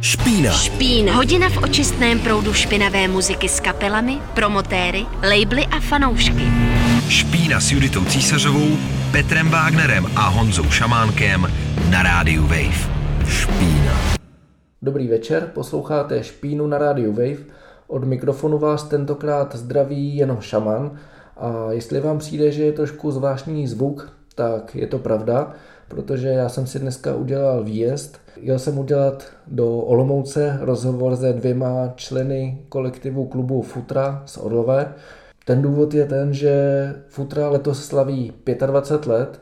Špína. Špína. Hodina v očistném proudu špinavé muziky s kapelami, promotéry, labely a fanoušky. Špína s Juditou Císařovou, Petrem Wagnerem a Honzou Šamánkem na rádiu Wave. Špína. Dobrý večer, posloucháte Špínu na rádiu Wave. Od mikrofonu vás tentokrát zdraví jenom šaman a jestli vám přijde, že je trošku zvláštní zvuk, tak je to pravda, protože já jsem si dneska udělal výjezd. Jel jsem udělat do Olomouce rozhovor se dvěma členy kolektivu klubu Futra z Orlové. Ten důvod je ten, že Futra letos slaví 25 let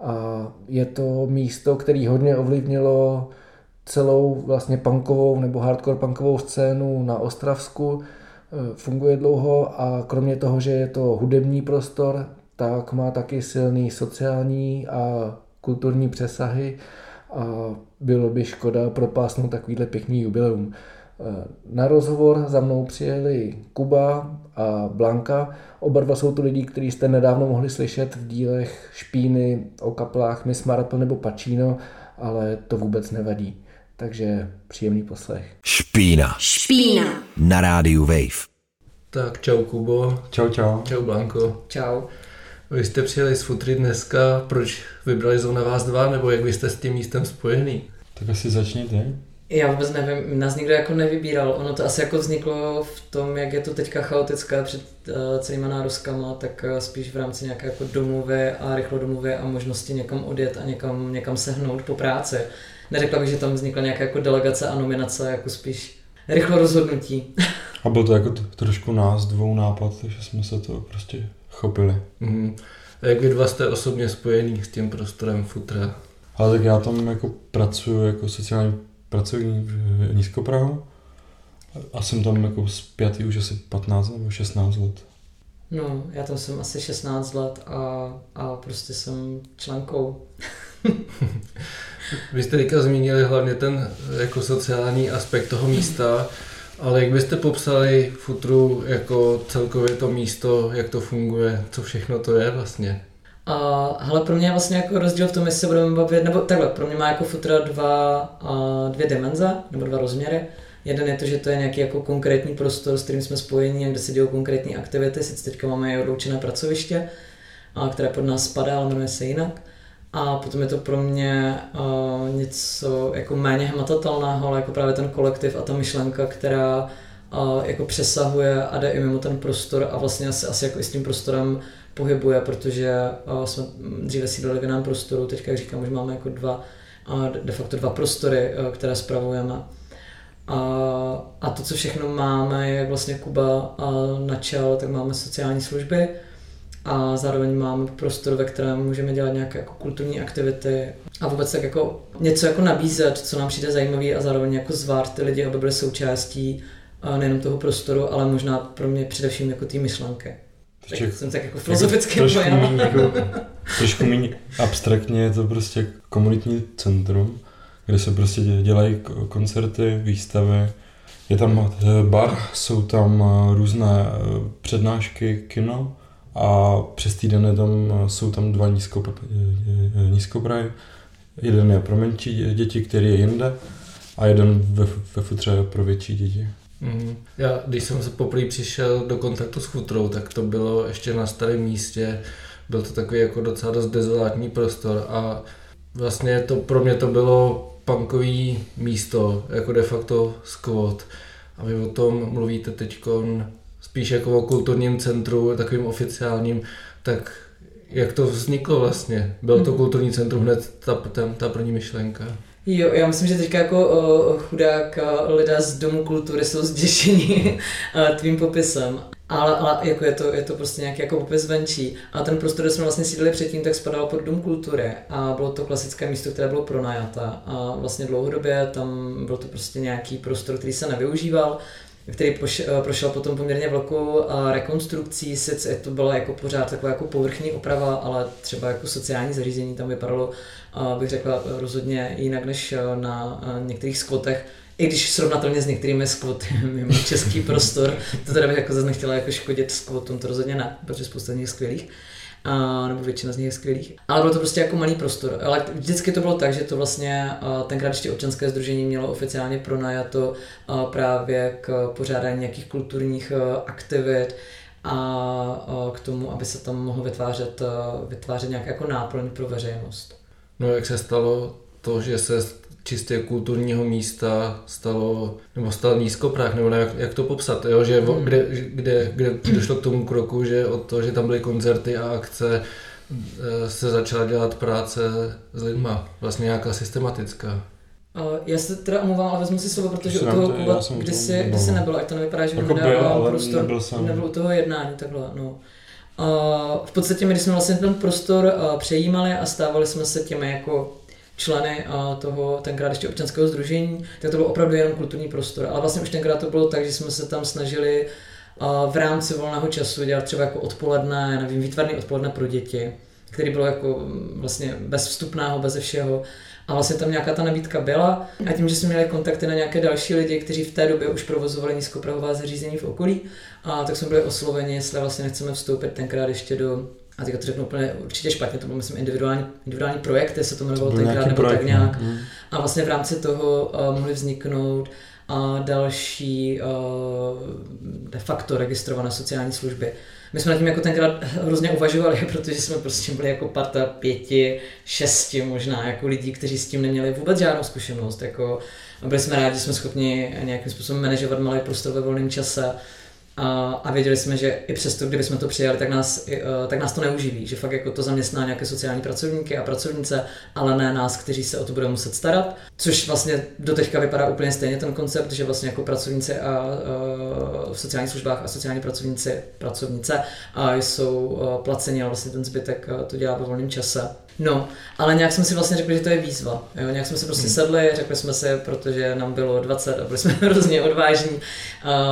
a je to místo, který hodně ovlivnilo celou vlastně punkovou nebo hardcore punkovou scénu na Ostravsku. Funguje dlouho a kromě toho, že je to hudební prostor, tak má taky silný sociální a kulturní přesahy a bylo by škoda propásnout takovýhle pěkný jubileum. Na rozhovor za mnou přijeli Kuba a Blanka. Oba dva jsou to lidi, kteří jste nedávno mohli slyšet v dílech Špíny o kaplách Miss Marple nebo Pacino, ale to vůbec nevadí. Takže příjemný poslech. Špína. Špína. Na rádiu Wave. Tak čau Kubo. Čau, čau. Čau Blanko. Čau. Vy jste přijeli z Futry dneska, proč vybrali zrovna vás dva, nebo jak vy jste s tím místem spojený? Tak asi začni ty. Já vůbec nevím, nás nikdo jako nevybíral. Ono to asi jako vzniklo v tom, jak je to teďka chaotická před uh, celýma nározkama, tak uh, spíš v rámci nějaké jako domluvy a rychlodomluvy a možnosti někam odjet a někam, někam sehnout po práci. Neřekla bych, že tam vznikla nějaká jako delegace a nominace, jako spíš rychlo rozhodnutí. A byl to jako t- trošku nás dvou nápad, takže jsme se to prostě chopili. Mhm. A jak vy dva jste osobně spojený s tím prostorem Futra? Ale tak já tam jako pracuji jako sociální pracovník v Nízkoprahu a jsem tam jako zpětý už asi 15 nebo 16 let. No, já tam jsem asi 16 let a, a prostě jsem členkou. Vy jste teďka zmínili hlavně ten jako sociální aspekt toho místa, ale jak byste popsali Futru jako celkově to místo, jak to funguje, co všechno to je vlastně? A hele, pro mě je vlastně jako rozdíl v tom, jestli se budeme bavit, nebo takhle, pro mě má jako futra dva, a dvě dimenze, nebo dva rozměry. Jeden je to, že to je nějaký jako konkrétní prostor, s kterým jsme spojeni, kde se dějí konkrétní aktivity, sice teďka máme i odloučené pracoviště, a které pod nás spadá, ale jmenuje se jinak. A potom je to pro mě uh, něco jako méně hmatatelného, ale jako právě ten kolektiv a ta myšlenka, která uh, jako přesahuje a jde i mimo ten prostor a vlastně asi, asi jako i s tím prostorem pohybuje, protože uh, jsme dříve sídlili v jiném prostoru, teďka jak říkám, už máme jako dva, uh, de facto dva prostory, uh, které spravujeme. A, a to, co všechno máme, jak vlastně Kuba uh, načal, tak máme sociální služby, a zároveň máme prostor, ve kterém můžeme dělat nějaké jako kulturní aktivity a vůbec tak jako něco jako nabízet, co nám přijde zajímavý a zároveň jako zvát ty lidi, aby byli součástí nejenom toho prostoru, ale možná pro mě především jako té myšlenky. Tak Ještě jsem tak jako filozoficky trošku méně, jako, trošku méně abstraktně je to prostě komunitní centrum, kde se prostě dě- dělají koncerty, výstavy. Je tam eh, bar, jsou tam eh, různé eh, přednášky, kino a přes týden tam, eh, jsou tam dva nízko, eh, nízkoprahy. Jeden je pro menší dě- děti, který je jinde a jeden ve, ve futře pro větší děti. Mhm. Já, když jsem se poprvé přišel do kontaktu s Futrou, tak to bylo ještě na starém místě. Byl to takový jako docela dost dezolátní prostor a vlastně to pro mě to bylo punkový místo, jako de facto squat. A vy o tom mluvíte teď spíš jako o kulturním centru, takovým oficiálním, tak jak to vzniklo vlastně? Byl to kulturní centrum hned ta, ta, ta první myšlenka? Jo, já myslím, že teďka jako o, chudák lidé z Domu kultury jsou zděšení o, tvým popisem. Ale, ale jako je, to, je to prostě nějaký jako popis venčí. A ten prostor, kde jsme vlastně sídlili předtím, tak spadal pod Dům kultury a bylo to klasické místo, které bylo pronajaté. A vlastně dlouhodobě tam byl to prostě nějaký prostor, který se nevyužíval který poš, prošel potom poměrně velkou a, rekonstrukcí, sice to byla jako pořád taková jako povrchní oprava, ale třeba jako sociální zařízení tam vypadalo, a, bych řekla, rozhodně jinak než na některých skvotech, i když srovnatelně s některými skvoty mimo český prostor, to teda bych jako zase nechtěla jako škodit skvotům, to rozhodně ne, protože spousta z nich skvělých. A, nebo většina z nich je skvělých. Ale bylo to prostě jako malý prostor. Ale vždycky to bylo tak, že to vlastně tenkrát ještě občanské združení mělo oficiálně pronajato právě k pořádání nějakých kulturních aktivit a k tomu, aby se tam mohlo vytvářet, vytvářet nějaká jako náplň pro veřejnost. No jak se stalo to, že se čistě kulturního místa stalo, nebo stal nízkoprach, nebo jak, jak to popsat, jo? Že, hmm. kde, kde, kde došlo k tomu kroku, že od toho, že tam byly koncerty a akce, eh, se začala dělat práce s lidma, vlastně nějaká systematická. Uh, já se teda omlouvám, ale vezmu si slovo, protože u toho Kuba, kdy jsi, kdy jsi nebyl, ať to nevypadá, že jako byl, ale prostor, nebyl, jsem. nebyl u toho jednání, takhle, no. Uh, v podstatě my, když jsme vlastně ten prostor uh, přejímali a stávali jsme se těmi jako členy uh, toho tenkrát ještě občanského združení, tak to byl opravdu jenom kulturní prostor. Ale vlastně už tenkrát to bylo tak, že jsme se tam snažili uh, v rámci volného času dělat třeba jako odpoledne, nevím, výtvarný odpoledne pro děti, který bylo jako mm, vlastně bez vstupného, bez všeho. A vlastně tam nějaká ta nabídka byla. A tím, že jsme měli kontakty na nějaké další lidi, kteří v té době už provozovali nízkoprahová zařízení v okolí, a tak jsme byli osloveni, jestli vlastně nechceme vstoupit tenkrát ještě do a teďka to řeknu úplně určitě špatně, to byl myslím individuální, individuální projekt, se to jmenovalo tenkrát, nebo projekt, tak nějak. Mm. A vlastně v rámci toho uh, mohly vzniknout a další uh, de facto registrované sociální služby. My jsme nad tím jako tenkrát hrozně uvažovali, protože jsme prostě byli jako parta pěti, šesti možná jako lidí, kteří s tím neměli vůbec žádnou zkušenost. Jako, byli jsme rádi, že jsme schopni nějakým způsobem manažovat malý prostor ve volném čase a, a věděli jsme, že i přesto, kdyby jsme to přijali, tak nás, uh, tak nás to neuživí, že fakt jako to zaměstná nějaké sociální pracovníky a pracovnice, ale ne nás, kteří se o to budou muset starat, což vlastně do teďka vypadá úplně stejně ten koncept, že vlastně jako pracovníci a uh, v sociálních službách a sociální pracovníci, pracovnice a jsou uh, placeni a vlastně ten zbytek to dělá ve volném čase. No, ale nějak jsme si vlastně řekli, že to je výzva. Jo? Nějak jsme se prostě hmm. sedli, řekli jsme si, protože nám bylo 20 a byli jsme hrozně odvážní, uh,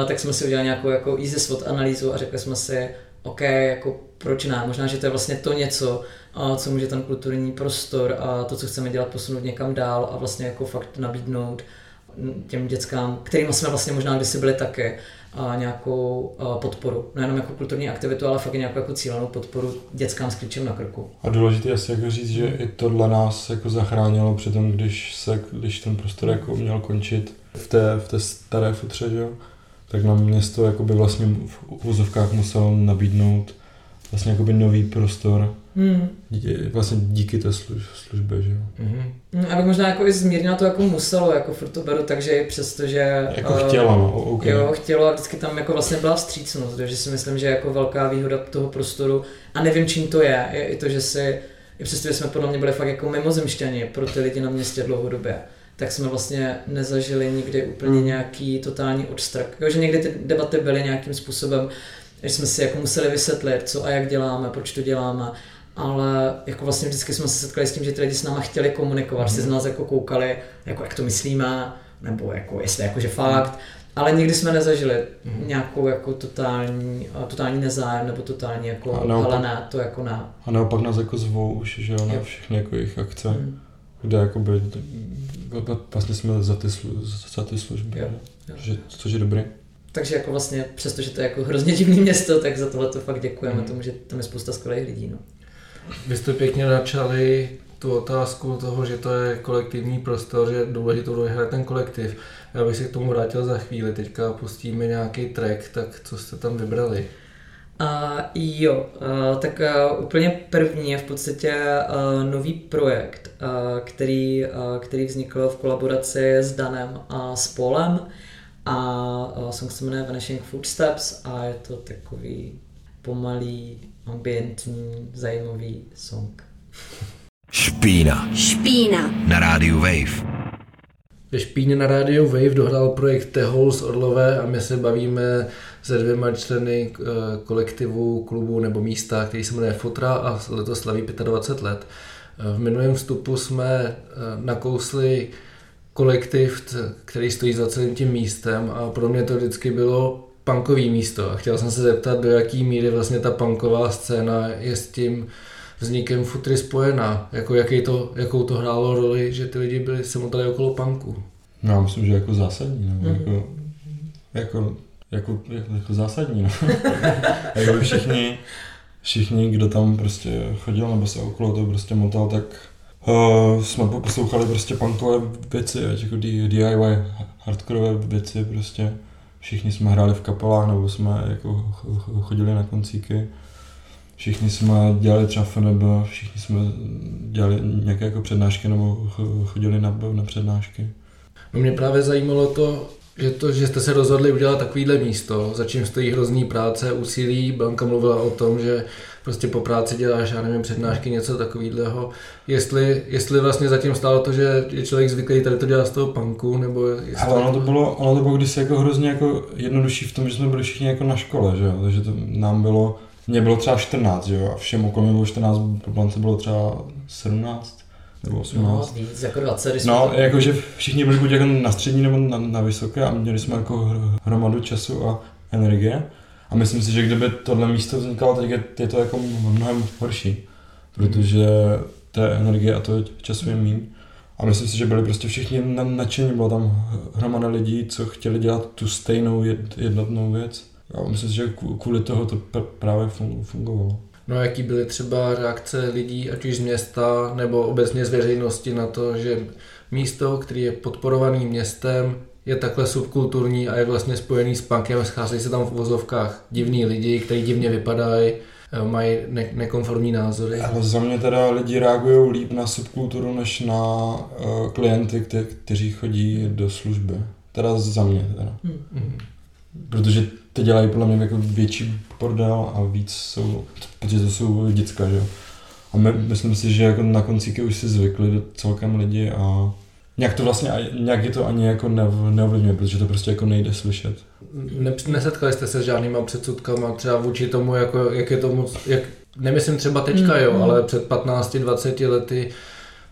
tak jsme si udělali nějakou jako easy SWOT analýzu a řekli jsme si, OK, jako proč ne, možná, že to je vlastně to něco, uh, co může ten kulturní prostor a to, co chceme dělat, posunout někam dál a vlastně jako fakt nabídnout těm dětskám, kterým jsme vlastně možná kdysi byli taky, a nějakou podporu. Nejenom jako kulturní aktivitu, ale fakt nějakou jako cílenou podporu dětskám s klíčem na krku. A důležité asi jako říct, že i tohle nás jako zachránilo při tom, když, se, když ten prostor jako měl končit v té, v té staré futře, že tak nám město jako by vlastně v úzovkách muselo nabídnout vlastně jakoby nový prostor. Hmm. Vlastně díky té služ, službě, že jo. Mm-hmm. A možná jako i zmírnila to jako muselo, jako furt to beru, takže i přesto, že... Jako uh, chtělo, no, okay. Jo, chtělo a vždycky tam jako vlastně byla vstřícnost, takže si myslím, že jako velká výhoda toho prostoru, a nevím čím to je, je i to, že si, i přesto, že jsme podle mě byli fakt jako mimozemšťani pro ty lidi na městě dlouhodobě, tak jsme vlastně nezažili nikdy úplně hmm. nějaký totální odstrk. Jo, že někdy ty debaty byly nějakým způsobem, že jsme si jako museli vysvětlit, co a jak děláme, proč to děláme, ale jako vlastně vždycky jsme se setkali s tím, že ty lidi s náma chtěli komunikovat, mm. si z nás jako koukali, jako jak to myslíme, nebo jako jestli jakože fakt, ale nikdy jsme nezažili mm. nějakou jako totální, totální nezájem nebo totální jako, a naopak, ale ne, to jako ne. A naopak nás jako zvou už, že jo, na všechny jako jejich akce, mm. kde jakoby vlastně jsme za ty, slu, za ty služby, jo, jo. Že, což je dobrý. Takže jako vlastně, přestože to je jako hrozně divný město, tak za tohle to fakt děkujeme mm. tomu, že tam je spousta skvělých lidí. No. Vy jste pěkně začali tu otázku toho, že to je kolektivní prostor, že důležitou roli hraje ten kolektiv. Já bych se k tomu vrátil za chvíli, teďka pustíme nějaký track, tak co jste tam vybrali? Uh, jo, uh, tak uh, úplně první je v podstatě uh, nový projekt, uh, který, uh, který vznikl v kolaboraci s Danem a s Polem a uh, song se jmenuje Vanishing Footsteps a je to takový pomalý, ambientní, zajímavý song. Špína. Špína. Na rádiu Wave. Ve Špíně na rádiu Wave dohrál projekt Tehol z Orlové a my se bavíme se dvěma členy eh, kolektivu, klubu nebo místa, který se jmenuje Fotra a letos slaví 25 let. Eh, v minulém vstupu jsme eh, nakousli kolektiv, který stojí za celým tím místem a pro mě to vždycky bylo punkový místo a chtěl jsem se zeptat, do jaký míry vlastně ta punková scéna je s tím vznikem futry spojená, jako jaký to, jakou to hrálo roli, že ty lidi byli se motali okolo punku. No, já myslím, že jako zásadní, nebo mm. jako, jako, jako, jako, jako zásadní, no. jako všichni, všichni, kdo tam prostě chodil nebo se okolo toho prostě motal, tak uh, jsme poslouchali prostě punkové věci, jako DIY hardcore věci prostě. Všichni jsme hráli v kapelách nebo jsme jako chodili na koncíky. Všichni jsme dělali třeba FNB, všichni jsme dělali nějaké jako přednášky nebo chodili na, na přednášky. No mě právě zajímalo to, že to, že jste se rozhodli udělat takovýhle místo, za čím stojí hrozný práce, úsilí. Blanka mluvila o tom, že prostě po práci děláš, já nevím, přednášky, něco takového. Jestli, jestli vlastně zatím stálo to, že je člověk zvyklý tady to dělat z toho punku, nebo jestli... Ale ono to bylo, ono to bylo kdysi jako hrozně jako jednodušší v tom, že jsme byli všichni jako na škole, že jo? takže to nám bylo, mně bylo třeba 14, že jo, a všem okolo bylo 14, Blance bylo třeba 17 nebo 18. No, víc, jako 20. No, to... jakože všichni byli buď jako na střední nebo na, na vysoké a měli jsme jako hromadu času a energie. A myslím si, že kdyby tohle místo vznikalo, tak je, to jako mnohem horší, protože té energie a to času je méně. A myslím si, že byli prostě všichni nadšení, bylo tam hromada lidí, co chtěli dělat tu stejnou jednotnou věc. A myslím si, že kvůli toho to právě fungovalo. No a jaký byly třeba reakce lidí, ať už z města nebo obecně z veřejnosti na to, že místo, který je podporovaný městem, je takhle subkulturní a je vlastně spojený s punkem, scházejí se tam v uvozovkách divní lidi, kteří divně vypadají, eh, mají ne- nekonformní názory. Ale za mě teda lidi reagují líp na subkulturu, než na uh, klienty, kte- kteří chodí do služby. Teda za mě. Teda. Hmm. Protože ty dělají podle mě jako větší bordel a víc jsou, protože to jsou děcka, že jo. A my, myslím si, že jako na koncíky už si zvykli celkem lidi a nějak to vlastně, nějak je to ani jako neovlivňuje, protože to prostě jako nejde slyšet. Ne, nesetkali jste se s žádnýma předsudkama třeba vůči tomu, jako, jak je to moc, jak, nemyslím třeba teďka, jo, mm. ale před 15-20 lety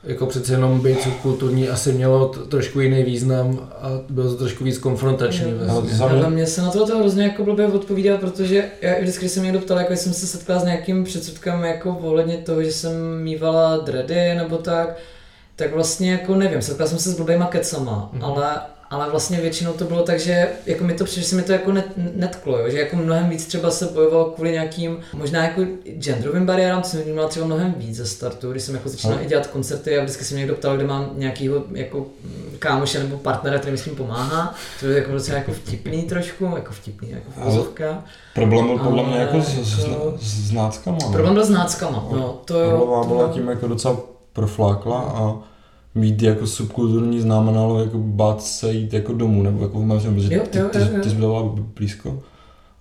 jako přece jenom být subkulturní asi mělo t- trošku jiný význam a bylo to trošku víc konfrontační. Vlastně. Ale mě se na to hrozně jako blbě odpovídá, protože já vždycky, když jsem někdo ptal, jako jsem se setkala s nějakým předsudkem jako ohledně toho, že jsem mývala dready nebo tak, tak vlastně jako nevím, setkala jsem se s blbýma kecama, mm-hmm. ale ale vlastně většinou to bylo tak, že jako mi to přišlo, že se mi to jako net, netklo, jo? že jako mnohem víc třeba se bojovalo kvůli nějakým možná jako genderovým bariérám, to jsem vnímala třeba mnohem víc ze startu, když jsem jako začínala no. i dělat koncerty a vždycky se mě někdo ptal, kde mám nějakýho jako kámoše nebo partnera, který mi s tím pomáhá, to je jako docela jako vtipný trošku, jako vtipný, jako vozovka. Problém byl podle mě jako, s, s, s náckama. Problém byl s náckama, no, to jo. Byla tím jako docela proflákla a mít jako subkulturní znamenalo jako bát se jít jako domů, nebo jako v mém protože ty, ty, ty, ty jsi byla blízko.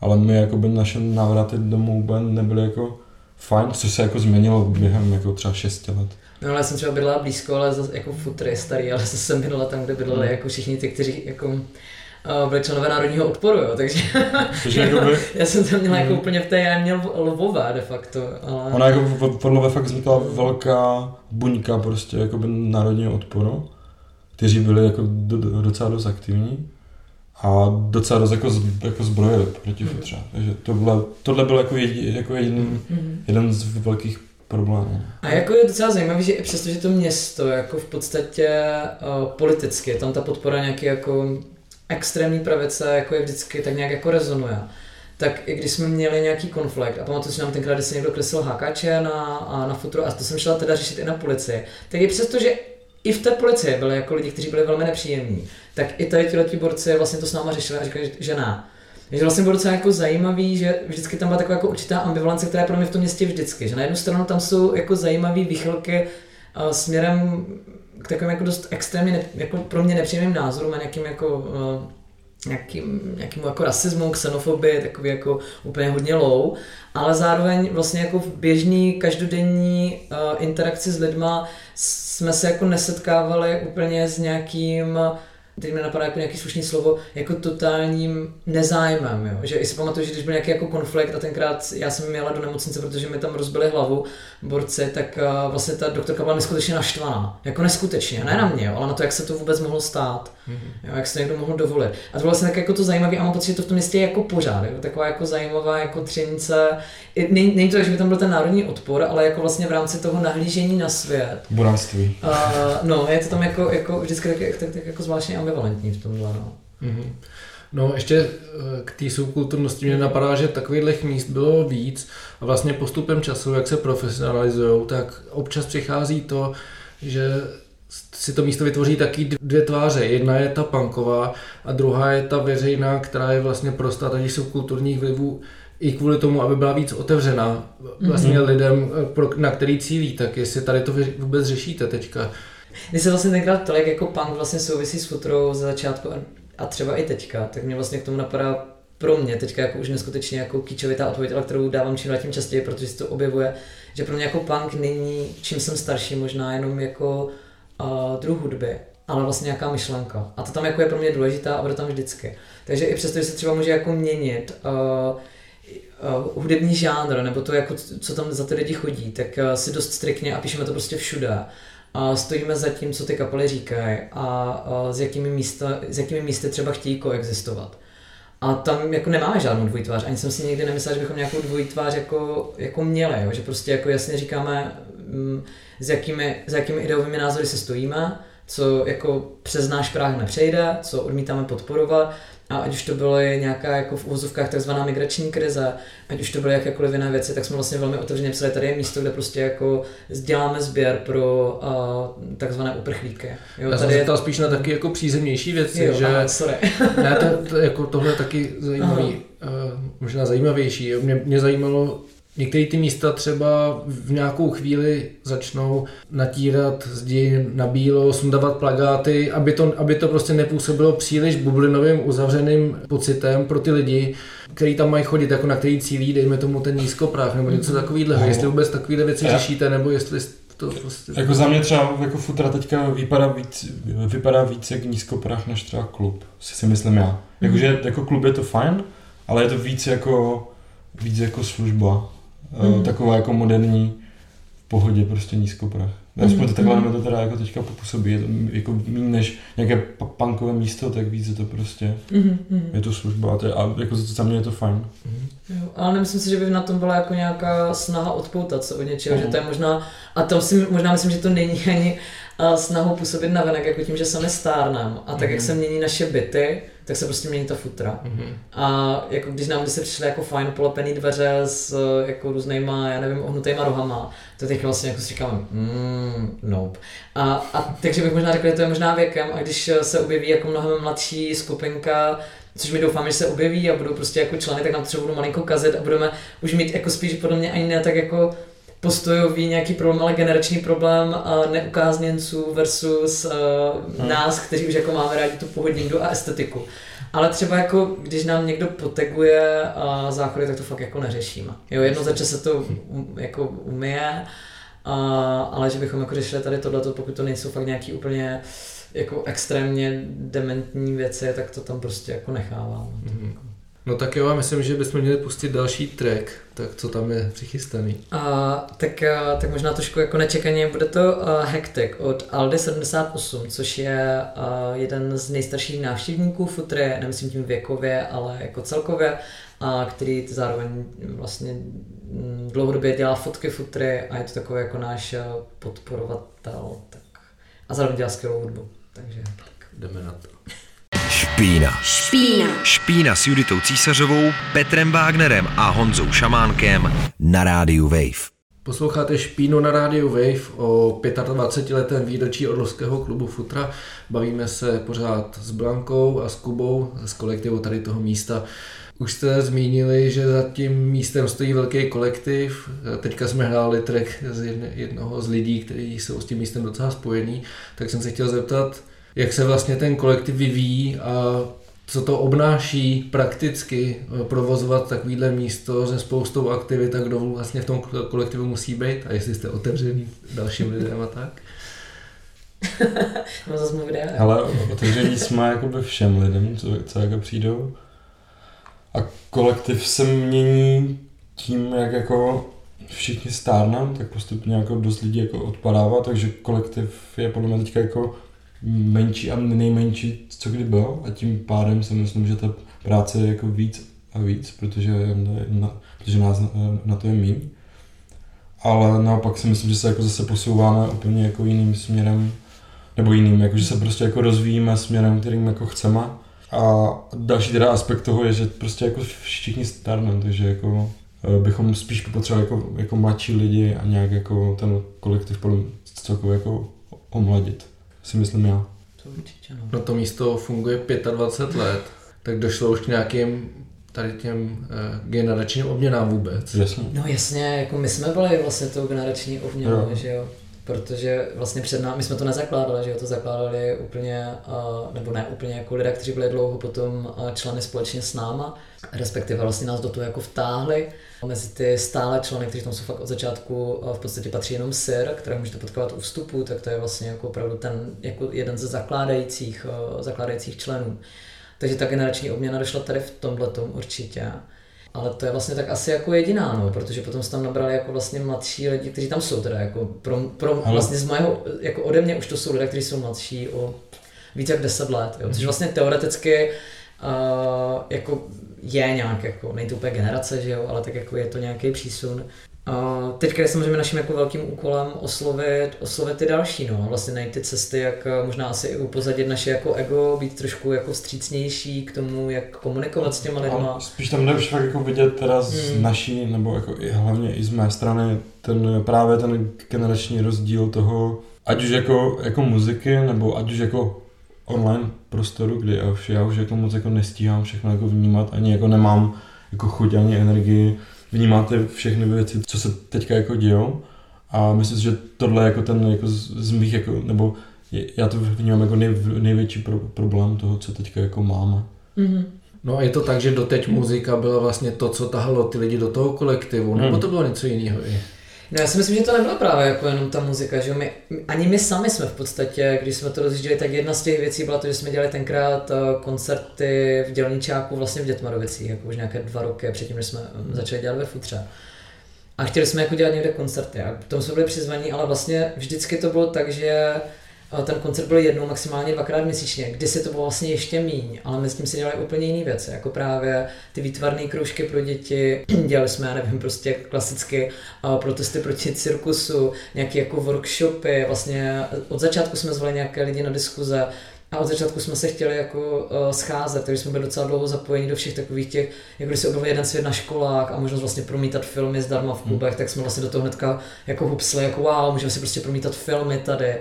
Ale my jako by naše návraty domů úplně nebyly jako fajn, což se jako změnilo během jako třeba 6 let. No ale já jsem třeba bydlela blízko, ale zase jako futr je starý, ale zase jsem bydlela tam, kde bydleli hmm. jako všichni ty, kteří jako byli členové národního odporu, jo, takže jako já jsem tam měla jako hmm. úplně v té, já měl lvové de facto. Ale... Ona jako podle fakt vznikla velká buňka prostě jako by národního odporu, kteří byli jako docela dost aktivní a docela dost jako, jako zbrojili proti mm. futře. Takže to bylo, tohle byl jako, jedi, jako jeden, mm. jeden z velkých problémů. A jako je docela zajímavé, že i přesto, že to město jako v podstatě uh, politicky, tam ta podpora nějaký jako extrémní pravice jako je vždycky tak nějak jako rezonuje. Tak i když jsme měli nějaký konflikt, a pamatuju si nám tenkrát, když se někdo kreslil hákače na, na futuro, a to jsem šla teda řešit i na policii, tak i přesto, že i v té policii byli jako lidi, kteří byli velmi nepříjemní, tak i tady ti borci vlastně to s náma řešili a říkali, že ne. Takže vlastně bylo docela jako zajímavý, že vždycky tam byla taková jako určitá ambivalence, která je pro mě v tom městě vždycky. Že na jednu stranu tam jsou jako zajímavé výchylky uh, směrem k takovým jako dost extrémně, jako pro mě nepříjemným názorům a nějakým jako uh, nějakým, nějakým jako rasismu, xenofobii, takový jako úplně hodně low, ale zároveň vlastně jako v běžný každodenní uh, interakci s lidma jsme se jako nesetkávali úplně s nějakým teď mi napadá jako nějaký slušný slovo, jako totálním nezájmem, jo? že i si pamatuju, že když byl nějaký jako konflikt a tenkrát já jsem měla do nemocnice, protože mi tam rozbili hlavu borci, tak uh, vlastně ta doktorka byla neskutečně naštvaná, jako neskutečně, ne na mě, jo? ale na to, jak se to vůbec mohlo stát, mm-hmm. jo? jak se někdo mohl dovolit. A to bylo vlastně tak jako to zajímavé a mám pocit, že to v tom městě je jako pořád, jo? taková jako zajímavá jako třenice, není, není to tak, že by tam byl ten národní odpor, ale jako vlastně v rámci toho nahlížení na svět. Buranství. Uh, no, je to tam jako, jako vždycky tak, tak, tak, tak jako zvláštně ambivalentní v tomhle. No. Mm-hmm. No ještě eh, k té subkulturnosti mě napadá, že takových míst bylo víc a vlastně postupem času, jak se profesionalizují, tak občas přichází to, že si to místo vytvoří taky dvě tváře. Jedna je ta punková a druhá je ta veřejná, která je vlastně prostá tady subkulturních vlivů i kvůli tomu, aby byla víc otevřená vlastně mm-hmm. lidem, eh, na který cílí, tak jestli tady to vůbec řešíte teďka. Když se vlastně tenkrát tolik jako punk vlastně souvisí s futrou za začátku a třeba i teďka, tak mě vlastně k tomu napadá pro mě teďka jako už neskutečně jako kýčovitá odpověď, ale kterou dávám čím dál tím častěji, protože se to objevuje, že pro mě jako punk není, čím jsem starší, možná jenom jako uh, druh hudby, ale vlastně nějaká myšlenka. A to tam jako je pro mě důležitá a bude tam vždycky. Takže i přesto, že se třeba může jako měnit uh, uh, hudební žánr, nebo to, jako, co tam za ty lidi chodí, tak uh, si dost striktně a píšeme to prostě všude. A stojíme za tím, co ty kapely říkají a uh, s, jakými místa, s jakými místy třeba chtějí koexistovat. A tam jako nemáme žádnou dvojí tvář, ani jsem si nikdy nemyslel, že bychom nějakou dvojí tvář jako, jako měli, jo? že prostě jako jasně říkáme, mm, s, jakými, s jakými ideovými názory se stojíme, co jako přes náš práh nepřejde, co odmítáme podporovat a ať už to bylo nějaká jako v úvozovkách takzvaná migrační krize, ať už to byly jakékoliv jiné věci, tak jsme vlastně velmi otevřeně psali, tady je místo, kde prostě jako děláme sběr pro uh, takzvané uprchlíky. Jo, Já tady jsem se je... spíš na taky jako přízemnější věci, jo, že aha, sorry. ne, to, to, jako tohle je taky zajímavý, uh, možná zajímavější. Mě, mě zajímalo, Některé ty místa třeba v nějakou chvíli začnou natírat zdi na bílo, sundavat plagáty, aby to, aby to prostě nepůsobilo příliš bublinovým uzavřeným pocitem pro ty lidi, kteří tam mají chodit, jako na který cílí, dejme tomu ten nízkopráv nebo něco takového. No. Jestli vůbec takovéhle věci Já. řešíte, nebo jestli to prostě... Jako za mě třeba jako futra teďka vypadá víc, vypadá víc jak nízkoprach než třeba klub, si, si myslím já. Jakože mhm. jako klub je to fajn, ale je to víc jako, víc jako služba mm. taková jako moderní, v pohodě prostě nízkoprach. Aspoň to takhle mm. to teda jako teďka popůsobí, je to jako méně než nějaké punkové místo, tak víc je to prostě, mm. je to služba a, to je, a jako za mě je to fajn. Mm. Jo, ale nemyslím si, že by na tom byla jako nějaká snaha odpoutat se od něčeho, mm. že to je možná, a to si možná myslím, že to není ani snahou působit na venek, jako tím, že sami stárnem a tak, mm. jak se mění naše byty, tak se prostě mění ta futra. Mm-hmm. A jako když nám se přišly jako fajn polepený dveře s jako různýma, já nevím, ohnutýma rohama, to teď vlastně jako si říkám, mm, nope. A, a takže bych možná řekl, že to je možná věkem a když se objeví jako mnohem mladší skupinka, což mi doufám, že se objeví a budou prostě jako členy, tak nám třeba budou malinko kazet a budeme už mít jako spíš podle mě ani ne tak jako postojový nějaký problém, ale generační problém neukázněnců versus uh, hmm. nás, kteří už jako máme rádi tu pohodlíndu a estetiku. Ale třeba jako, když nám někdo poteguje uh, záchody, tak to fakt jako neřešíme. Jo, jedno za čas se to um, jako umije, uh, ale že bychom jako řešili tady tohleto, pokud to nejsou fakt nějaký úplně jako extrémně dementní věci, tak to tam prostě jako nechávám. Mm-hmm. No tak jo, myslím, že bychom měli pustit další track, tak co tam je přichystaný? A, tak, a, tak možná trošku jako nečekaně bude to uh, Hectic od Aldy 78, což je uh, jeden z nejstarších návštěvníků futry, nemyslím tím věkově, ale jako celkově, a který zároveň vlastně mm, dlouhodobě dělá fotky futry a je to takový jako náš podporovatel. Tak. A zároveň dělá skvělou hudbu. Takže tak. Jdeme na to. Špína. Špína. Špína s Juditou Císařovou, Petrem Wagnerem a Honzou Šamánkem na rádiu Wave. Posloucháte Špínu na rádiu Wave o 25 letém výročí Orlovského klubu Futra. Bavíme se pořád s Blankou a s Kubou z kolektivu tady toho místa. Už jste zmínili, že za tím místem stojí velký kolektiv. Teďka jsme hráli track z jednoho z lidí, kteří jsou s tím místem docela spojený. Tak jsem se chtěl zeptat, jak se vlastně ten kolektiv vyvíjí a co to obnáší prakticky eh, provozovat takovýhle místo se spoustou aktivit a kdo vlastně v tom kolektivu musí být a jestli jste otevřený dalším lidem a tak. no zase mluví Ale otevření jsme jakoby všem lidem, co, co jako přijdou. A kolektiv se mění tím, jak jako všichni stárnám, tak postupně jako dost lidí jako odpadává, takže kolektiv je podle mě teďka jako menší a nejmenší, co kdy bylo. A tím pádem si myslím, že ta práce je jako víc a víc, protože, na, protože nás na, na to je míň. Ale naopak si myslím, že se jako zase posouváme úplně jako jiným směrem, nebo jiným, jako že se prostě jako rozvíjíme směrem, kterým jako chceme. A další teda aspekt toho je, že prostě jako všichni stárneme, takže jako eh, bychom spíš potřebovali jako, jako mladší lidi a nějak jako ten kolektiv celkově jako omladit, si myslím já. To určitě, no. no to místo funguje 25 let, tak došlo už k nějakým tady těm uh, generačním obměnám vůbec. Jasně. No jasně, jako my jsme byli vlastně tou generační obměnou, že jo protože vlastně před námi, my jsme to nezakládali, že jo, to zakládali úplně, nebo ne úplně jako lidé, kteří byli dlouho potom členy společně s náma, respektive vlastně nás do toho jako vtáhli. Mezi ty stále členy, kteří tam jsou fakt od začátku, v podstatě patří jenom Sir, které můžete potkávat u vstupu, tak to je vlastně jako opravdu ten, jako jeden ze zakládajících, zakládajících členů. Takže ta generační obměna došla tady v tomhle určitě. Ale to je vlastně tak asi jako jediná, no, protože potom se tam nabrali jako vlastně mladší lidi, kteří tam jsou teda jako pro, pro vlastně z mého, jako ode mě už to jsou lidé, kteří jsou mladší o více jak 10 let, jo, což vlastně teoreticky uh, jako je nějak jako, nejde to úplně generace, že jo, ale tak jako je to nějaký přísun. A teďka je samozřejmě naším jako velkým úkolem oslovit, oslovit ty další, no, vlastně najít ty cesty, jak eh, možná asi i upozadit naše jako ego, být trošku jako vstřícnější k tomu, jak komunikovat s těma lidma. A spíš tam jde už fakt jako vidět teda z hmm. naší, nebo jako i hlavně i z mé strany, ten právě ten generační rozdíl toho, ať už jako, jako muziky, nebo ať už jako online prostoru, kdy já už, já už jako moc jako nestíhám všechno jako vnímat, ani jako nemám jako chuť ani energii vnímáte všechny věci, co se teďka jako dějou. A myslím si, že tohle je jako ten jako z mých, jako, nebo já to vnímám jako nej, největší pro, problém toho, co teďka jako máme. Mm-hmm. No a je to tak, že doteď muzika byla vlastně to, co tahalo ty lidi do toho kolektivu, nebo hmm. to bylo něco jiného i? No já si myslím, že to nebyla právě jako jenom ta muzika, že my, ani my sami jsme v podstatě, když jsme to rozjížděli, tak jedna z těch věcí byla to, že jsme dělali tenkrát eh, koncerty v dělničáku vlastně v Dětmarovicích, jako už nějaké dva roky předtím, než jsme hm, začali dělat ve Futře. A chtěli jsme jako dělat někde koncerty a k tomu jsme byli přizvaní, ale vlastně vždycky to bylo tak, že ten koncert byl jednou, maximálně dvakrát měsíčně, kdy se to bylo vlastně ještě míň, ale my s tím si dělali úplně jiné věci, jako právě ty výtvarné kroužky pro děti, dělali jsme, já nevím, prostě klasicky protesty proti cirkusu, nějaké jako workshopy, vlastně od začátku jsme zvali nějaké lidi na diskuze, a od začátku jsme se chtěli jako uh, scházet, takže jsme byli docela dlouho zapojeni do všech takových těch, jako když se objevil jeden svět na školách a možnost vlastně promítat filmy zdarma v klubech, hmm. tak jsme vlastně do toho hnedka jako hupsli, jako wow, můžeme si prostě promítat filmy tady.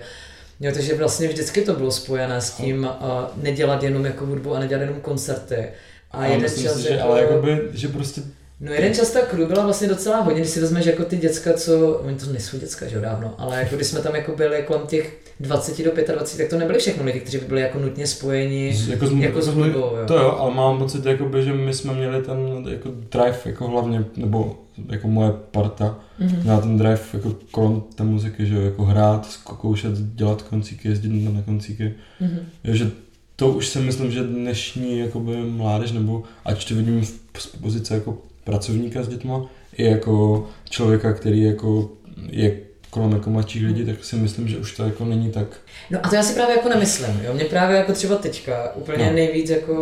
Jo, takže vlastně vždycky to bylo spojené s tím uh, nedělat jenom jako hudbu a nedělat jenom koncerty. A, a jeden čas si, že, jako, ale jakoby, že prostě No jeden čas ta crew byla vlastně docela hodně, když si vezmeš jako ty děcka, co, oni to nejsou děcka, že dávno, ale jako když jsme tam jako byli kolem těch 20 do 25, tak to nebyli všechno lidi, kteří by byli jako nutně spojeni z, jako s, jako s hudbou. Jo. To jo, ale mám pocit, jakoby, že my jsme měli ten jako drive jako hlavně, nebo jako moje parta, mm-hmm. měla ten drive jako kolem té muziky, že jo, jako hrát, zkoušet, dělat koncíky, jezdit na koncíky. Mm-hmm. Jo, že to už si myslím, že dnešní jakoby mládež, nebo ať to vidím z pozice jako pracovníka s dětma, i jako člověka, který jako je kolem jako mladších lidí, tak si myslím, že už to jako není tak. No a to já si právě jako nemyslím, jo, mě právě jako třeba teďka úplně no. nejvíc jako,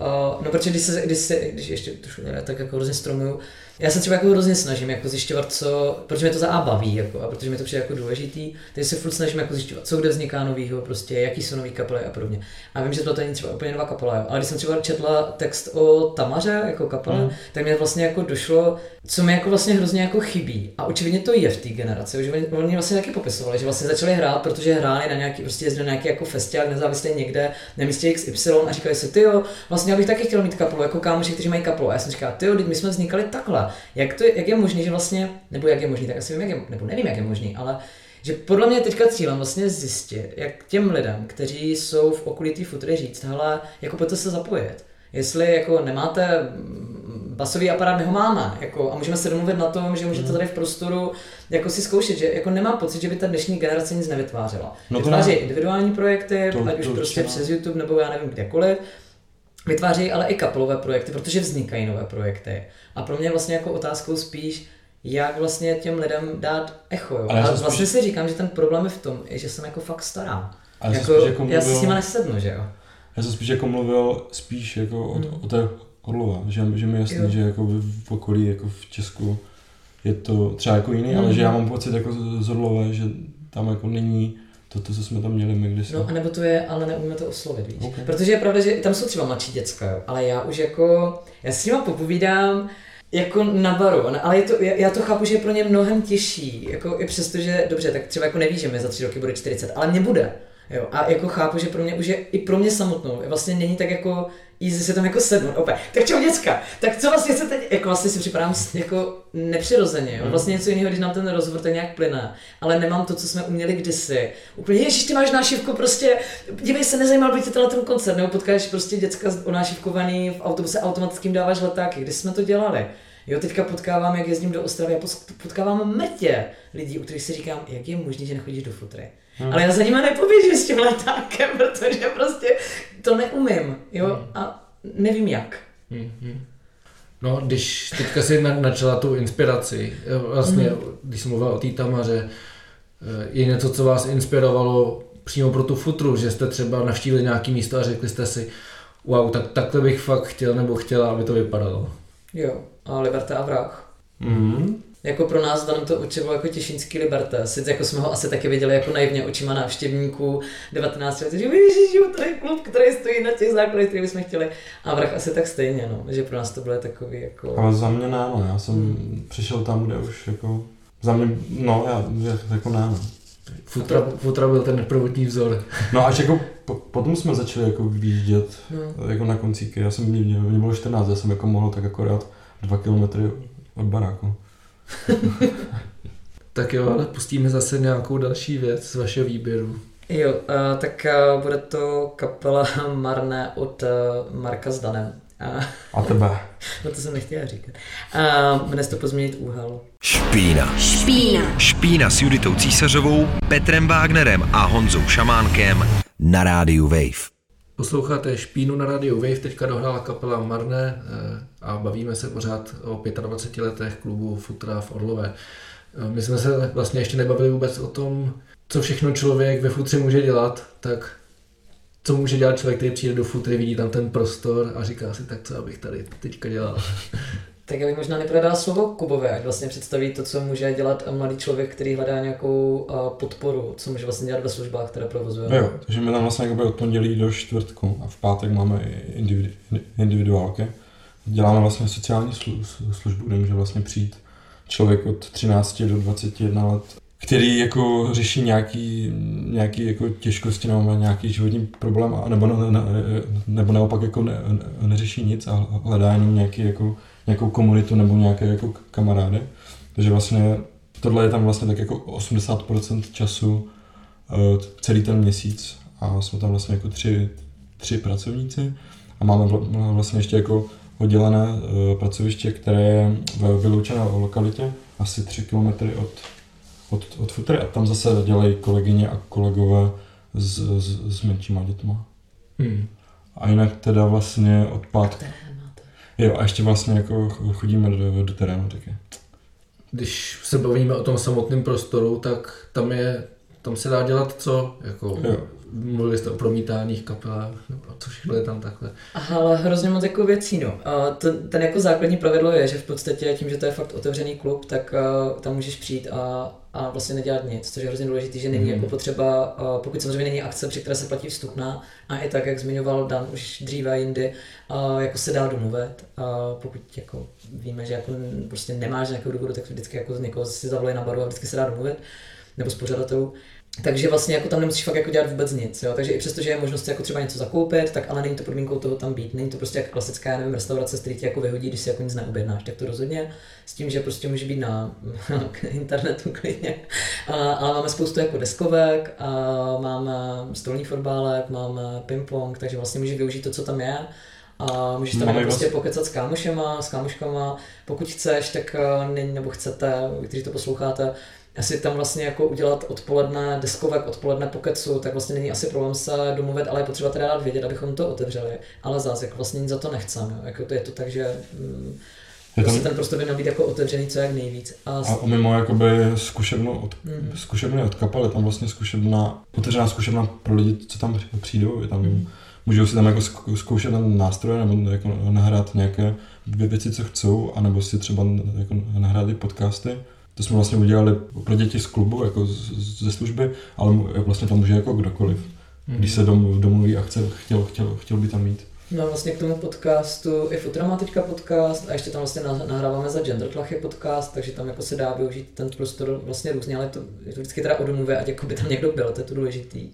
uh, no protože když se, když se, když ještě trošku tak jako hrozně stromuju, já se třeba jako hrozně snažím jako zjišťovat, co, protože mě to za A baví, jako, a protože mi to přijde jako důležitý, takže se furt snažím jako zjišťovat, co kde vzniká novýho, prostě, jaký jsou nový kapely a podobně. A vím, že to není třeba úplně nová kapela, jo. ale když jsem třeba četla text o Tamaře jako kapele, mm. tak mě vlastně jako došlo, co mi jako vlastně hrozně jako chybí. A očividně to je v té generaci, že oni, oni vlastně taky popisovali, že vlastně začali hrát, protože hráli na nějaký, prostě jezdili na nějaký jako festival nezávislý někde na místě XY a říkali si, ty jo, vlastně já bych taky chtěl mít kapelu, jako kámoši, kteří mají kapelu. A já jsem říkal, ty jo, my jsme vznikali takhle jak, to, jak je možné, že vlastně, nebo jak je možný, tak asi vím, jak je, nebo nevím, jak je možný, ale že podle mě teďka cílem vlastně zjistit, jak těm lidem, kteří jsou v okolí té futry říct, hele, jako pojďte se zapojit. Jestli jako nemáte basový aparát, my ho máme, jako, a můžeme se domluvit na tom, že můžete mhm. tady v prostoru jako si zkoušet, že jako nemám pocit, že by ta dnešní generace nic nevytvářela. No Vytváří ne. individuální projekty, to, ať už to prostě přes YouTube nebo já nevím kdekoliv, Vytvářejí ale i kapelové projekty, protože vznikají nové projekty. A pro mě vlastně jako otázkou spíš, jak vlastně těm lidem dát echo. Jo? Ale a vlastně si říkám, že ten problém je v tom, že jsem jako fakt stará. Ale jako, jako mluvil, já si s nima nesednu, že jo? Já jsem spíš jako mluvil spíš jako hmm. o, o té Orlova, že, že mi jasný, jo. že jako v, okolí, jako v Česku je to třeba jako jiný, hmm. ale že já mám pocit jako z Orlové, že tam jako není to, to, co jsme tam měli my kdysi. No, anebo to je, ale neumíme to oslovit, víš. Okay. Protože je pravda, že tam jsou třeba mladší děcka, jo, ale já už jako, já s nima popovídám, jako na baru, ale je to, já to chápu, že je pro ně mnohem těžší, jako i přesto, že dobře, tak třeba jako neví, že mi za tři roky bude 40, ale mě bude. Jo, a jako chápu, že pro mě už je i pro mě samotnou, vlastně není tak jako easy se tam jako sednout. Opět. Tak čau děcka, tak co vlastně se teď, jako vlastně si připadám jako nepřirozeně, jo? Hmm. vlastně něco jiného, když nám ten rozhovor tak nějak plyne, ale nemám to, co jsme uměli kdysi. Úplně, ježiš, ty máš nášivku, prostě, dívej se, nezajímal by tě tenhle ten koncert, nebo potkáš prostě děcka onášivkovaný v autobuse automatickým dáváš letáky, když jsme to dělali. Jo, teďka potkávám, jak jezdím do Ostravy a potkávám mrtě lidí, u kterých si říkám, jak je možné, že nechodíš do futry. Hmm. Ale já za nima nepoběžím s tím letákem, protože prostě to neumím, jo, hmm. a nevím jak. Hmm. No, když teďka si načala tu inspiraci, vlastně, hmm. když jsem mluvil o té tamaře, eh, je něco, co vás inspirovalo přímo pro tu futru, že jste třeba navštívili nějaký místo a řekli jste si, wow, tak takhle bych fakt chtěl nebo chtěla, aby to vypadalo. Jo, a Liberta a vrah. Mm jako pro nás tam to bylo jako těšínský Liberté. Sice jako jsme ho asi taky viděli jako naivně očima návštěvníků 19 let, že ježiši, tady je klub, který stojí na těch základech, které bychom chtěli. A vrch asi tak stejně, no, že pro nás to bylo takový jako... Ale za mě ne, no, já jsem hmm. přišel tam, kde už jako, za mě, no, já, jako ne, no. Futra, futra byl ten prvotní vzor. No až jako po, potom jsme začali jako vyjíždět no. jako na koncíky. Já jsem, mě, mě bylo 14, já jsem jako mohl tak akorát dva kilometry od baráku. tak jo, ale pustíme zase nějakou další věc z vašeho výběru. Jo, uh, tak uh, bude to kapela Marné od uh, Marka s Danem. Uh, a tebe. No to jsem nechtěla říkat. Uh, jmenuje to pozměnit úhel. Špína. Špína. Špína s Juditou Císařovou, Petrem Wagnerem a Honzou Šamánkem na rádiu Wave. Posloucháte Špínu na rádiu Wave, teďka dohrála kapela Marne eh, a bavíme se pořád o 25 letech klubu Futra v Orlové. Eh, my jsme se vlastně ještě nebavili vůbec o tom, co všechno člověk ve futře může dělat, tak co může dělat člověk, který přijde do futry, vidí tam ten prostor a říká si, tak co abych tady teďka dělal. Tak já bych možná neprodal slovo Kubové, jak vlastně představí to, co může dělat mladý člověk, který hledá nějakou podporu, co může vlastně dělat ve službách, které provozuje. Jo, takže my tam vlastně od pondělí do čtvrtku a v pátek máme individu, individuálky. Děláme vlastně sociální službu, kde může vlastně přijít člověk od 13 do 21 let, který jako řeší nějaký, nějaký jako těžkosti nebo nějaký životní problém, nebo, ne, ne, nebo naopak jako ne, ne, neřeší nic a hledá jenom nějaký jako nějakou komunitu nebo nějaké jako kamarády. Takže vlastně tohle je tam vlastně tak jako 80% času uh, celý ten měsíc a jsme tam vlastně jako tři, tři pracovníci a máme vlastně ještě jako oddělené uh, pracoviště, které je v vyloučené lokalitě, asi 3 km od, od, od futry a tam zase dělají kolegyně a kolegové s, s, s menšíma dětma. Hmm. A jinak teda vlastně od pátku. Jo, a ještě vlastně jako chodíme do, do terénu taky. Když se bavíme o tom samotném prostoru, tak tam je, tam se dá dělat co? Jako, jo. Mluvili jste o promítáních kapelách, nebo co všechno je tam takhle. Aha, ale hrozně moc jako věcí, no. A ten, ten jako základní pravidlo je, že v podstatě tím, že to je fakt otevřený klub, tak uh, tam můžeš přijít a a vlastně nedělat nic, což je hrozně důležité, že není mm. jako potřeba, pokud samozřejmě není akce, při které se platí vstupná, a i tak, jak zmiňoval Dan už dříve jindy, jako se dá domluvit, pokud jako víme, že jako prostě nemáš nějakou důvodu, tak vždycky jako z někoho si zavolají na baru a vždycky se dá domluvit, nebo s pořadatelů. Takže vlastně jako tam nemusíš fakt jako dělat vůbec nic, jo? takže i přesto, že je možnost jako třeba něco zakoupit, tak ale není to podmínkou toho tam být. Není to prostě jako klasická, já nevím, restaurace, který ti jako vyhodí, když si jako nic neobjednáš, tak to rozhodně s tím, že prostě může být na internetu klidně. A, ale máme spoustu jako deskovek, a máme stolní fotbálek, máme ping-pong, takže vlastně můžeš využít to, co tam je. A můžeš tam jako prostě pokecat s kámošema, s kámoškama, pokud chceš, tak eh, nebo chcete, kteří to posloucháte, asi tam vlastně jako udělat odpoledne deskovek, odpoledne pokecu, tak vlastně není asi problém se domluvit, ale je potřeba teda dát vědět, abychom to otevřeli. Ale zase jako vlastně nic za to nechceme. Jako to je to tak, že mm, je prostě ten prostor by měl být jako otevřený co jak nejvíc. A, a mimo jakoby zkušebnu od, mm. zkušebny od kapely, tam vlastně zkušebna, otevřená zkušebna pro lidi, co tam přijdou, je tam, mm. můžou si tam jako zkoušet nástroje nebo jako nahrát nějaké věci, co chcou, anebo si třeba jako nahrát i podcasty To jsme vlastně udělali pro děti z klubu, jako ze služby, ale vlastně tam může jako kdokoliv, mm. když se dom, domluví a chce, chtěl, chtěl, chtěl by tam mít. No vlastně k tomu podcastu, i Futra má teďka podcast a ještě tam vlastně nahráváme za Gender Tlachy podcast, takže tam jako se dá využít ten prostor vlastně různě, ale to, je to vždycky teda o domluvě, ať jako by tam někdo byl, to je to důležitý.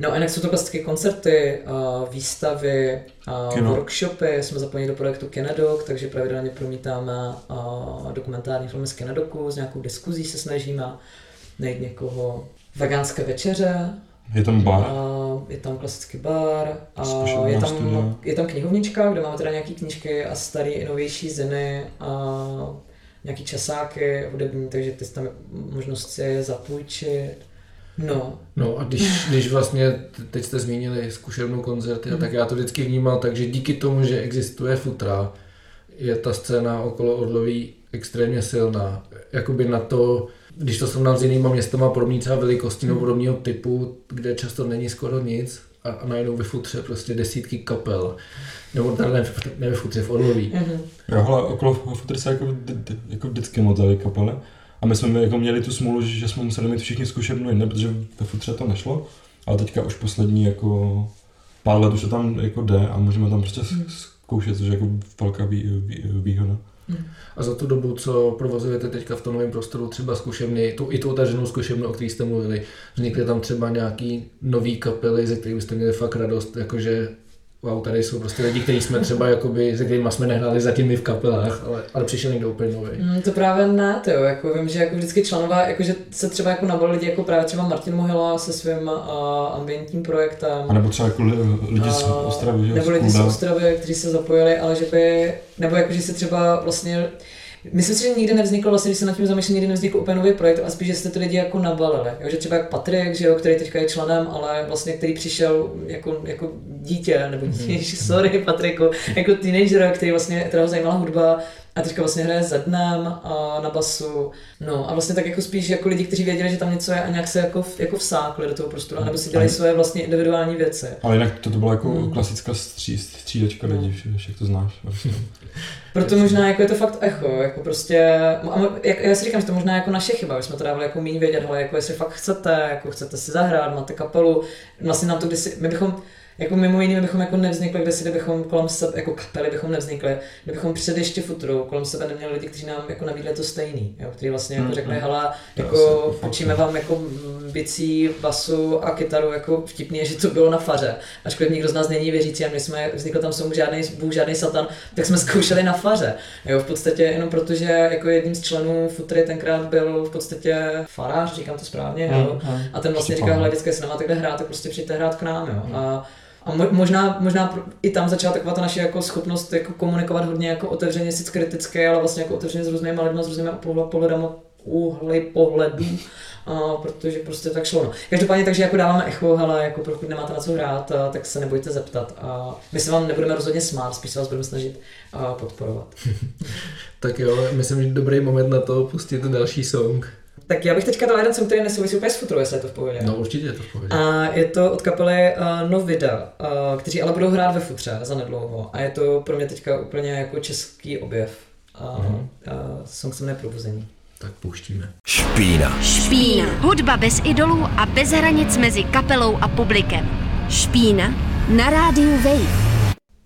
No a jinak jsou to klasické koncerty, výstavy, workshopy, jsme zapojeni do projektu Kinedok, takže pravidelně promítáme dokumentární filmy z Kinedoku, s nějakou diskuzí se snažíme najít někoho veganské večeře, je tam bar? A je tam klasický bar. A je tam, je tam knihovnička, kde máme teda nějaké knížky a staré i novější ziny a nějaký časáky hudební, takže ty tam možnost si je zapůjčit. No. No a když, když vlastně, teď jste zmínili zkušebnou koncerty, mm. tak já to vždycky vnímal takže díky tomu, že existuje futra, je ta scéna okolo Orloví extrémně silná. Jakoby na to, když to srovnám s jinýma městama podobný třeba velikostí nebo podobného typu, kde často není skoro nic a, a najednou ve futře prostě desítky kapel. Nebo tady ne, ne ve futře, v Orloví. Mm-hmm. Jo, hele, okolo futry se jako, jako vždycky motali kapely. A my jsme jako měli tu smůlu, že jsme museli mít všichni zkušebnu jiné, protože ve futře to nešlo. Ale teďka už poslední jako pár let už to tam jako jde a můžeme tam prostě mm. zkoušet, což je jako velká vý, vý, výhoda. A za tu dobu, co provozujete teďka v tom novém prostoru, třeba zkušebny, tu, i tu otevřenou zkušebnu, o které jste mluvili, vznikly tam třeba nějaký nový kapely, ze kterých byste měli fakt radost, jakože wow, tady jsou prostě lidi, kteří jsme třeba, jakoby, se kterými jsme nehráli zatím my v kapelách, ale, ale přišel někdo úplně nový. Mm, to právě ne, to jo, jako vím, že jako vždycky členové, jakože se třeba jako nabrali lidi, jako právě třeba Martin Mohila se svým uh, ambientním projektem. A nebo třeba jako lidi z Ostravy, že? Nebo lidi z Ostravy, kteří se zapojili, ale že by, nebo jako, že se třeba vlastně Myslím si, že nikdy nevznikl, vlastně, když se nad tím zamýšlím, nikdy nevznikl úplně nový projekt, a spíš, že jste ty lidi jako nabalili. Jo, že třeba jak Patrik, že jo, který teďka je členem, ale vlastně který přišel jako, jako dítě, nebo dítě, mm. sorry Patriku, jako teenager, který vlastně, kterého zajímala hudba, a teďka vlastně hraje za dnem a na basu. No a vlastně tak jako spíš jako lidi, kteří věděli, že tam něco je a nějak se jako, jako vsákli do toho prostoru, nebo si dělají svoje vlastně individuální věci. Ale jinak to, to byla jako hmm. klasická stří, střídečka lidí, hmm. jak to znáš. Proto možná jako je to fakt echo, jako prostě, jak, já si říkám, že to možná jako naše chyba, že jsme to dávali jako méně vědět, ale jako jestli fakt chcete, jako chcete si zahrát, máte kapelu, vlastně nám to kdysi, my bychom, jako mimo jiné bychom jako nevznikli, kde si kdybychom kolem sebe, jako kapely bychom nevznikli, kdybychom před ještě futru kolem sebe neměli lidi, kteří nám jako nabídli to stejný, jo, kteří vlastně jako řekli, mm. hele, jako učíme vám jako bicí, basu a kytaru, jako vtipně, že to bylo na faře. Ačkoliv nikdo z nás není věřící a my jsme, vznikl tam jsou žádný bůh, žádný satan, tak jsme zkoušeli na faře. Jo, v podstatě jenom protože jako jedním z členů futry tenkrát byl v podstatě farář, říkám to správně, jo, mm, a ten vlastně říkal, hele, vždycky se nemáte kde hrát, tak prostě přijďte hrát k nám, jo. A a možná, možná i tam začala taková ta naše jako schopnost jako komunikovat hodně jako otevřeně, sice kritické, ale vlastně jako otevřeně s různými lidmi, s různými pohledami, úhly pohledů, a protože prostě tak šlo. No. Každopádně takže jako dáváme echo, ale jako pokud nemáte na co hrát, tak se nebojte zeptat. A my se vám nebudeme rozhodně smát, spíš se vás budeme snažit podporovat. tak jo, myslím, že dobrý moment na to pustit další song. Tak já bych teďka dal jeden song, který nesouvisí úplně s futrou, jestli je to v pohodě. No určitě je to v pohodě. A je to od kapely uh, Novida, uh, kteří ale budou hrát ve futře za nedlouho. A je to pro mě teďka úplně jako český objev. Uh, uh-huh. uh, song se jmenuje Probuzení. Tak pouštíme. Špína. Špína. Hudba bez idolů a bez hranic mezi kapelou a publikem. Špína na rádiu Wave.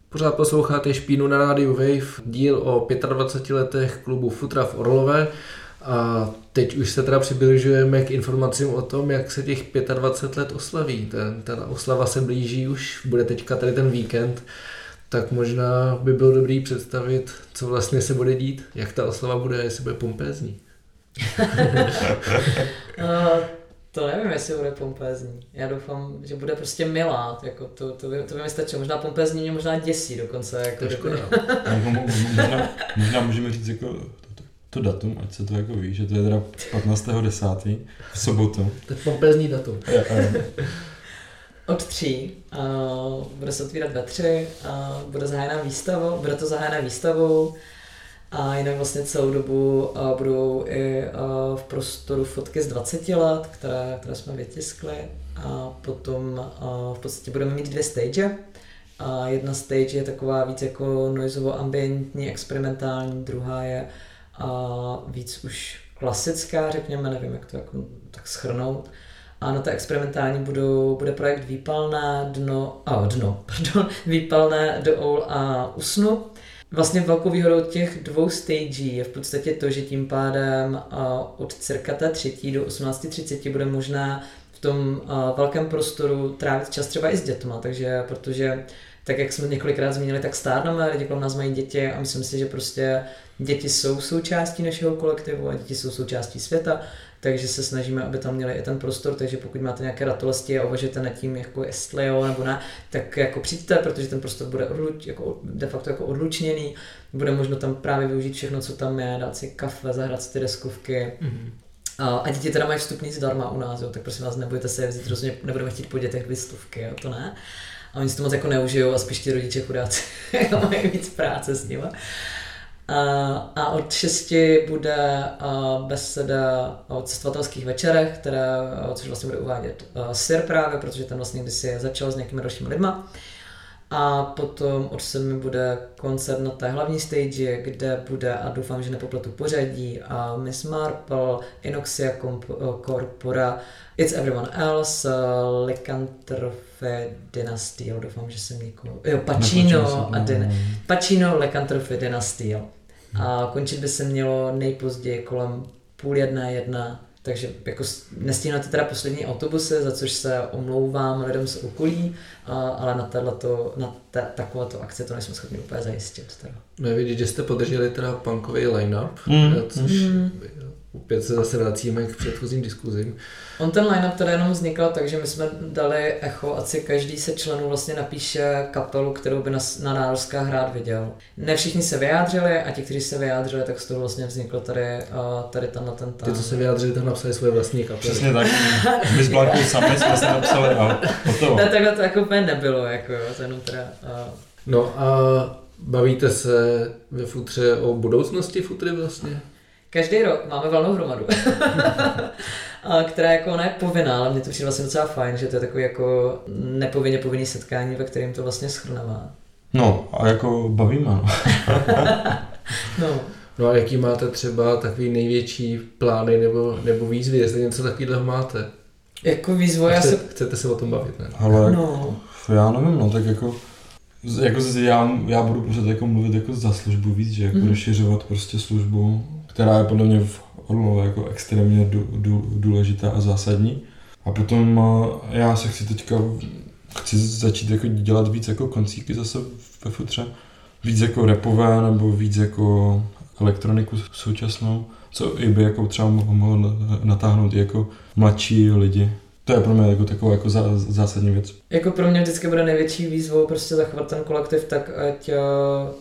Pořád posloucháte Špínu na rádiu Wave, díl o 25 letech klubu Futra v Orlové. A teď už se teda přibližujeme k informacím o tom, jak se těch 25 let oslaví. Ten, ta oslava se blíží už, bude teďka tady ten víkend, tak možná by bylo dobrý představit, co vlastně se bude dít, jak ta oslava bude, jestli bude pompézní. uh, to nevím, jestli bude pompézní. Já doufám, že bude prostě milá. Jako to, to, by, to by mi stačilo. Možná pompézní mě možná děsí dokonce. Jako to škoda. možná, možná můžeme říct jako to datum, ať se to jako ví, že to je teda 15.10. v sobotu. To je pompezní datum. Od tří, uh, bude se otvírat ve tři, uh, bude zahájená výstavou, bude to zahájená výstavou a jinak vlastně celou dobu uh, budou i uh, v prostoru fotky z 20 let, které, které jsme vytiskli a potom uh, v podstatě budeme mít dvě stage. A jedna stage je taková víc jako noizovo ambientní, experimentální, druhá je a víc už klasická, řekněme, nevím, jak to jako, tak schrnout. A na té experimentální budou, bude projekt Výpalné dno, a dno, pardon, Výpalné do Oul a Usnu. Vlastně velkou výhodou těch dvou stagí je v podstatě to, že tím pádem od cirka té třetí do 18.30 bude možná v tom velkém prostoru trávit čas třeba i s dětma, takže protože tak jak jsme několikrát zmínili, tak stárneme, lidi kolem nás mají děti a myslím si, že prostě děti jsou součástí našeho kolektivu a děti jsou součástí světa, takže se snažíme, aby tam měli i ten prostor, takže pokud máte nějaké ratolesti a uvažujete nad tím, jako jestli jo nebo ne, tak jako přijďte, protože ten prostor bude odluč, jako de facto jako odlučněný, bude možno tam právě využít všechno, co tam je, dát si kafe, zahrát si ty deskovky, mm-hmm. A děti teda mají vstupní zdarma u nás, jo, tak prosím vás, nebojte se vzít, rozhodně nebudeme chtít po dětech vystovky, jo, to ne. A oni si to moc jako neužijou a spíš ti rodiče chudáci mají víc práce s nimi. A od 6 bude beseda o cestovatelských večerech, která, což vlastně bude uvádět Sir právě, protože ten vlastně kdysi začal s nějakými dalšími lidma. A potom od 7 bude koncert na té hlavní stage, kde bude, a doufám, že nepopletu pořadí, a Miss Marple, Inoxia Corpora, It's Everyone Else, Lycanthropy Dynasty, doufám, že jsem někoho... Jo, Pacino, a Din- Pacino, Lycanthropy Dynasty, a končit by se mělo nejpozději kolem půl jedné, jedna, takže jako nestíhnete teda poslední autobusy, za což se omlouvám lidem z okolí, a, ale na, tato, na ta, takovéto akce to nejsme schopni úplně zajistit. Teda. No je vidět, že jste podrželi teda punkový line-up, mm. což mm. Opět se zase vracíme k předchozím diskuzím. On ten line-up teda jenom vznikl, takže my jsme dali echo, ať si každý se členů vlastně napíše kapelu, kterou by na, na Národská hrát viděl. Ne všichni se vyjádřili a ti, kteří se vyjádřili, tak z toho vlastně vzniklo tady, tady tam na ten tam. Ty, co se vyjádřili, tak napsali svoje vlastní kapely. Přesně tak. My s Blankou sami jsme se napsali a hotovo. Ne, takhle to jako úplně nebylo, jako jo, to jenom teda... A... No a bavíte se ve futře o budoucnosti futry vlastně? Každý rok máme valnou hromadu. a která jako ona je povinná, ale mě to přijde vlastně docela fajn, že to je takový jako nepovinně povinný setkání, ve kterém to vlastně schrneme. No a jako bavíme. No. no. No a jaký máte třeba takový největší plány nebo, nebo výzvy, jestli něco takového máte? Jako výzvy, já se... Chcete se o tom bavit, ne? Ale no. já nevím, no tak jako jako já, já budu prostě jako mluvit jako za službu víc, že jako mm. rozšiřovat prostě službu, která je podle mě v Orlové jako extrémně důležitá a zásadní. A potom eh, já se chci teďka, chci začít jako dělat víc jako koncíky zase ve futře. Víc jako repové nebo víc jako elektroniku současnou, co i by jako třeba mohl natáhnout i jako mladší lidi. To je pro mě jako taková jako zásadní věc. Jako pro mě vždycky bude největší výzvou prostě zachovat ten kolektiv tak, ať, eh,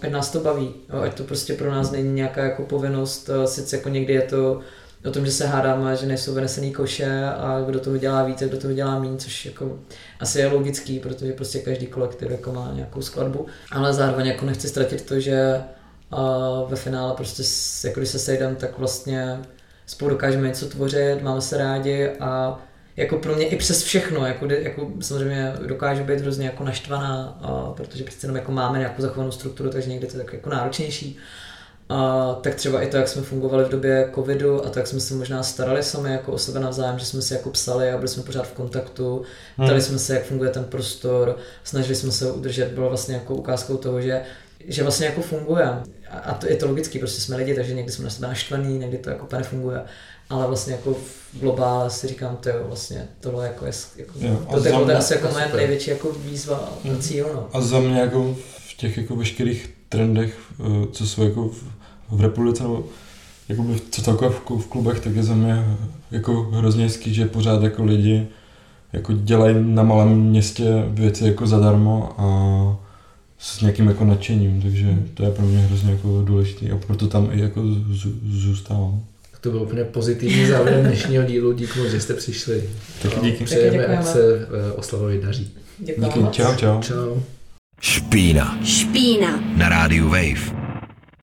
ať nás to baví. Ať to prostě pro nás není nějaká jako povinnost, eh, sice jako někdy je to o tom, že se hádáme, že nejsou vynesený koše a kdo toho dělá více, kdo toho dělá méně, což jako asi je logický, protože prostě každý kolektiv jako má nějakou skladbu, ale zároveň jako nechci ztratit to, že uh, ve finále prostě jako když se sejdem, tak vlastně spolu dokážeme něco tvořit, máme se rádi a jako pro mě i přes všechno, jako, jako samozřejmě dokážu být hrozně jako naštvaná, a, protože přece jenom jako máme nějakou zachovanou strukturu, takže někdy to je tak jako náročnější. A tak třeba i to, jak jsme fungovali v době covidu a to, jak jsme se možná starali sami jako o sebe navzájem, že jsme si jako psali a byli jsme pořád v kontaktu, hmm. ptali jsme se, jak funguje ten prostor, snažili jsme se udržet, bylo vlastně jako ukázkou toho, že že vlastně jako funguje. A to je to logický, prostě jsme lidi, takže někdy jsme na sebe naštvaný, někdy to jako úplně funguje ale vlastně jako v globále si říkám, to jo, vlastně tohle jako je, jako, jo, to, je mě, asi jako moje největší jako výzva a mm. cíl, no. A za mě jako v těch jako veškerých trendech, eh, co jsou jako v, v republice, nebo jako co celkově v, v klubech, tak je za mě jako hrozně hezký, že pořád jako lidi jako dělají na malém městě věci jako zadarmo a s nějakým jako nadšením, takže to je pro mě hrozně jako důležité a proto tam i jako zůstávám to byl úplně pozitivní závěr dnešního dílu. Díky moc, že jste přišli. Taky díky. Přejeme, ať se eh, oslavovi daří. Děkujeme. Díky. Čau, čau. Čau. Špína. Špína. Na rádiu Wave.